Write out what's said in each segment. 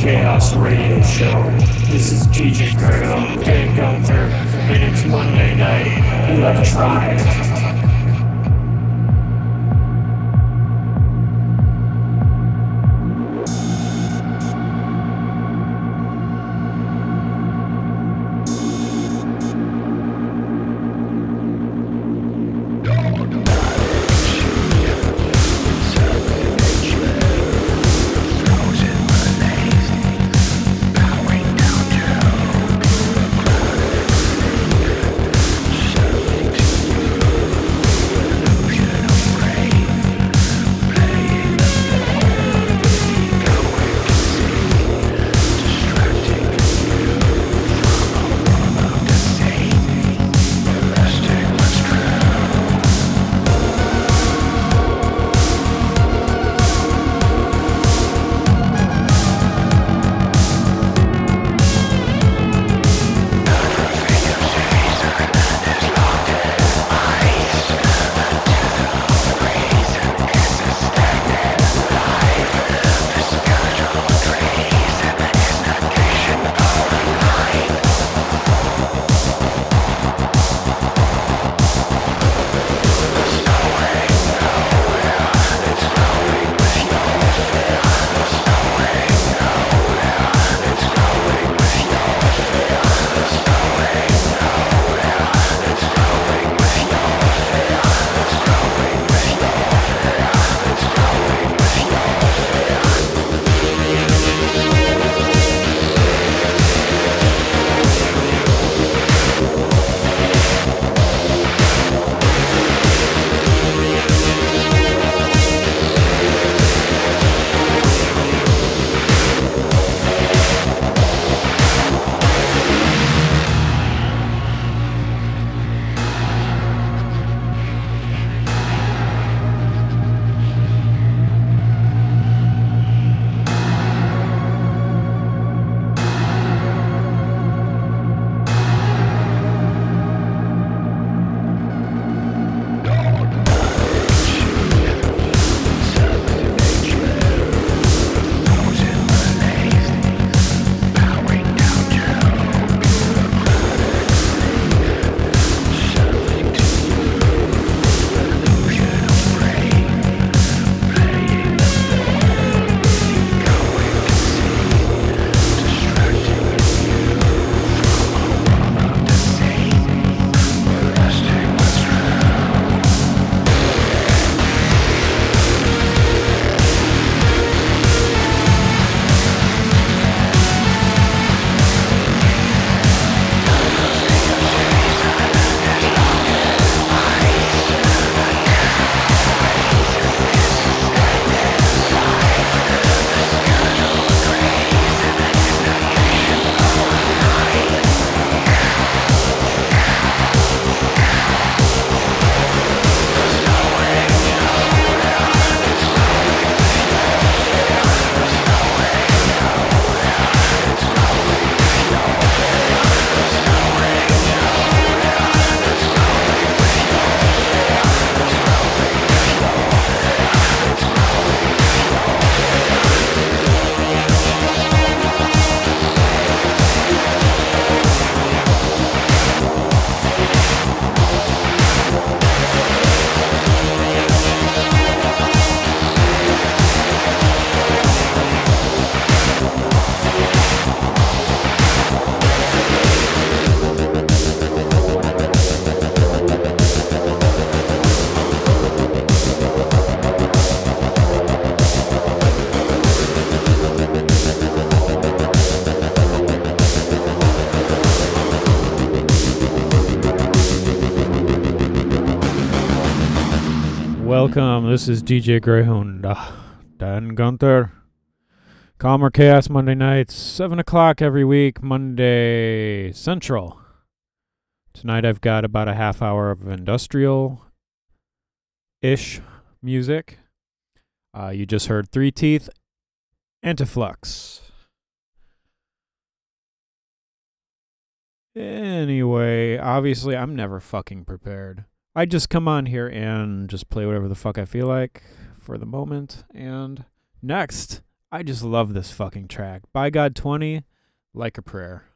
Chaos Radio Show. This is DJ Greyhünd and Gunther, and it's Monday night electronic. This is DJ Greyhünd. Uh, Dan Gunther. Calm Or Chaos Monday nights, 7 o'clock every week, Monday Central. Tonight I've got about a half hour of industrial ish music. Uh, you just heard Three Teeth, Antiflux. Anyway, obviously, I'm never fucking prepared. I just come on here and just play whatever the fuck I feel like for the moment. And next, I just love this fucking track. By God 20, like a prayer.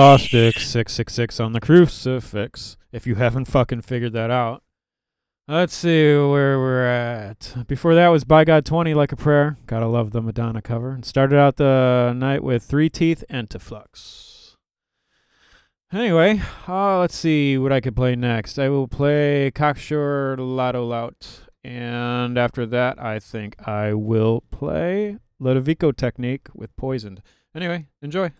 Caustic 666 on the crucifix, if you haven't fucking figured that out. Let's see where we're at. Before that was By God 20 Like a Prayer. Gotta love the Madonna cover. And started out the night with Three Teeth and Antiflux. Anyway, uh, let's see what I could play next. I will play Cocksure Lotto Lout. And after that, I think I will play Ludovico Technique with Poisoned. Anyway, enjoy.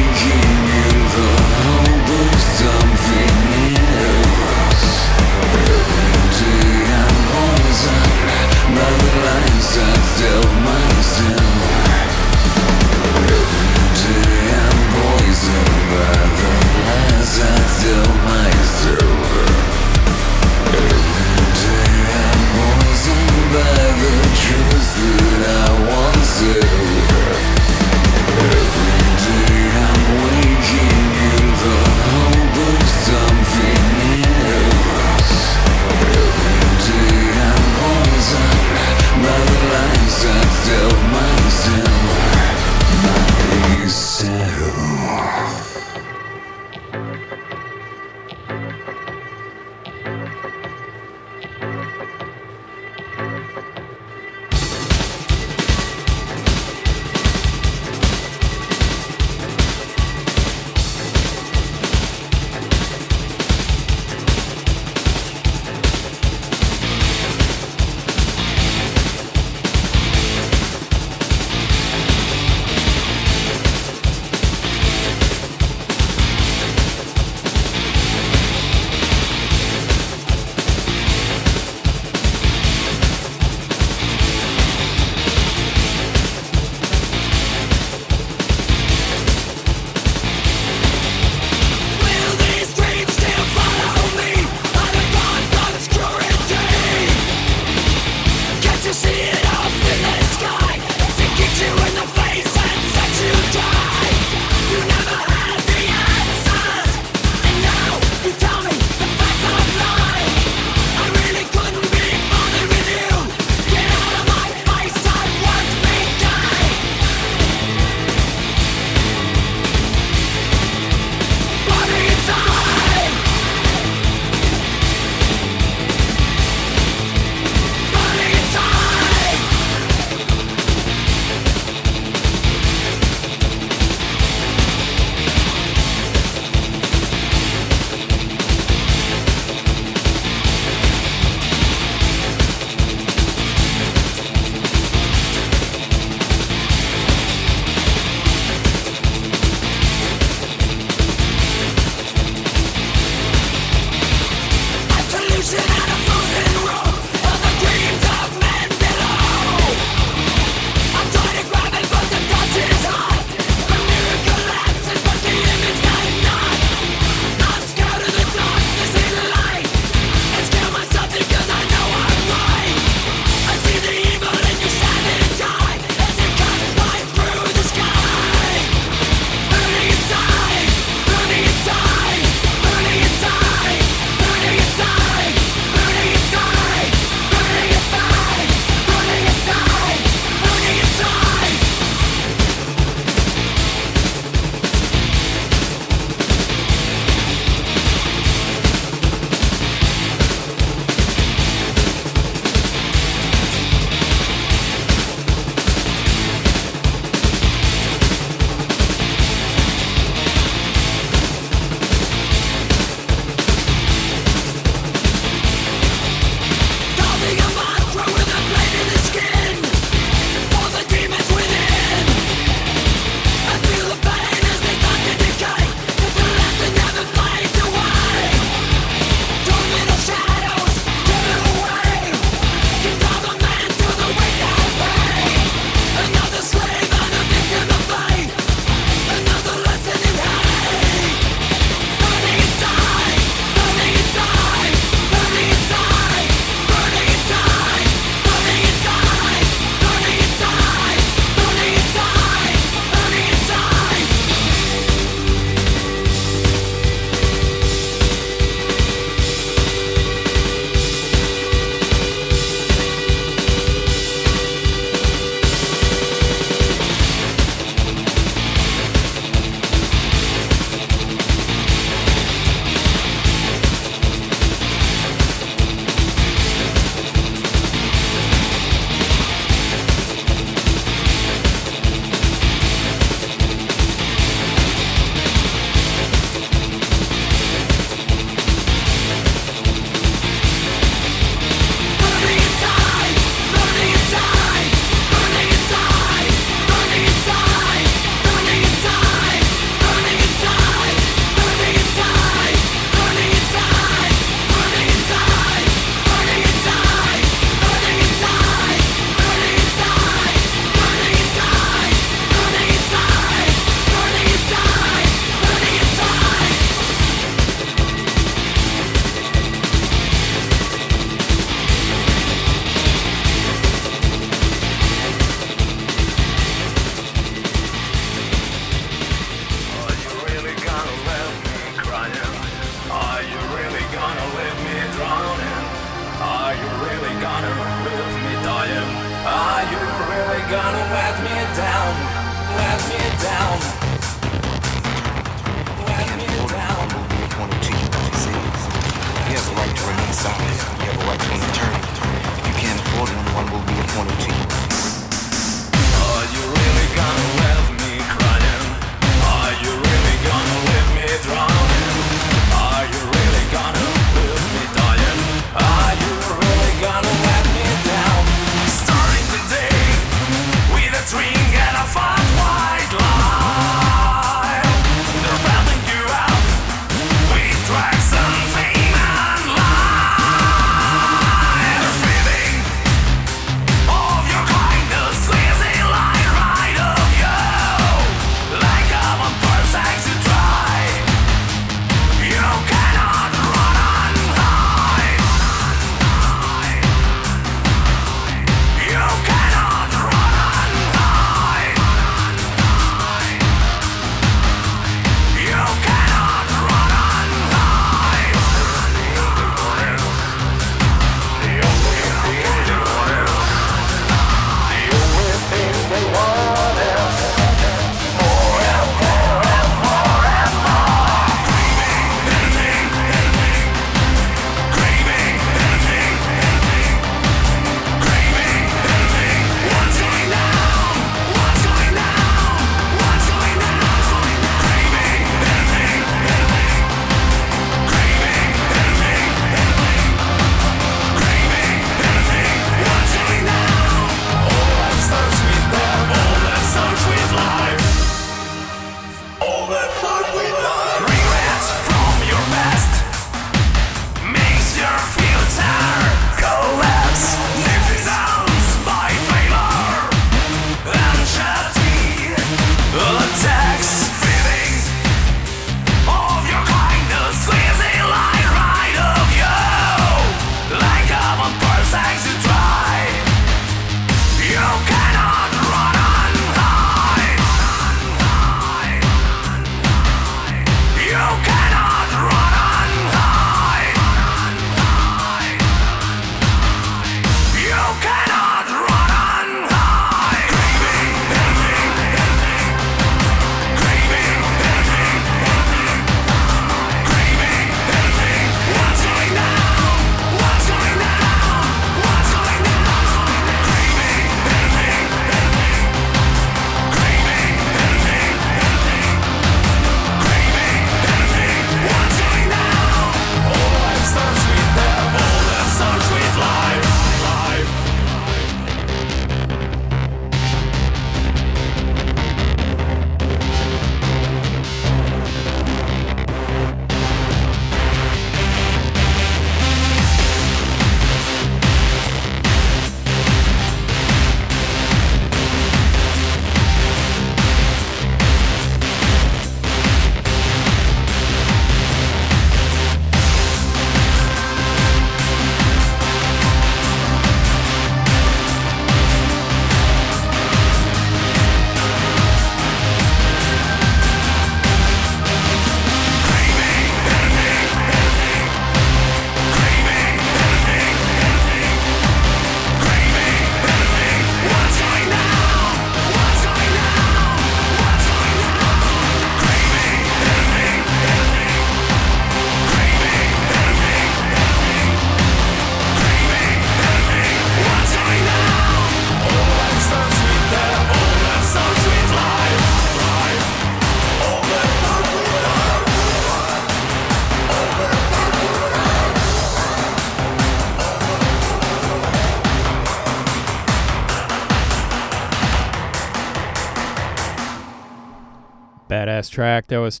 track. That was,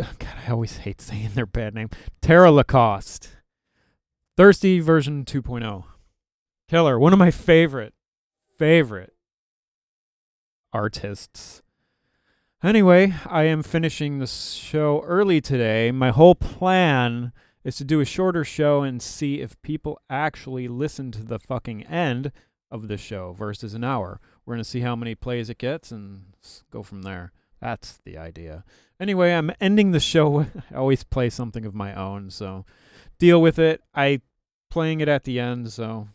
oh, God, I always hate saying their bad name. Terrolokaust. Thirsty version 2.0. Killer, one of my favorite, favorite artists. Anyway, I am finishing the show early today. My whole plan is to do a shorter show and see if people actually listen to the fucking end of the show versus an hour. We're going to see how many plays it gets and go from there. That's the idea. Anyway, I'm ending the show. I always play something of my own, so deal with it. I playing it at the end, so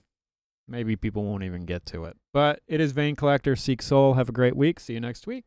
maybe people won't even get to it. But it is vain Collector, Seek Soul. Have a great week. See you next week.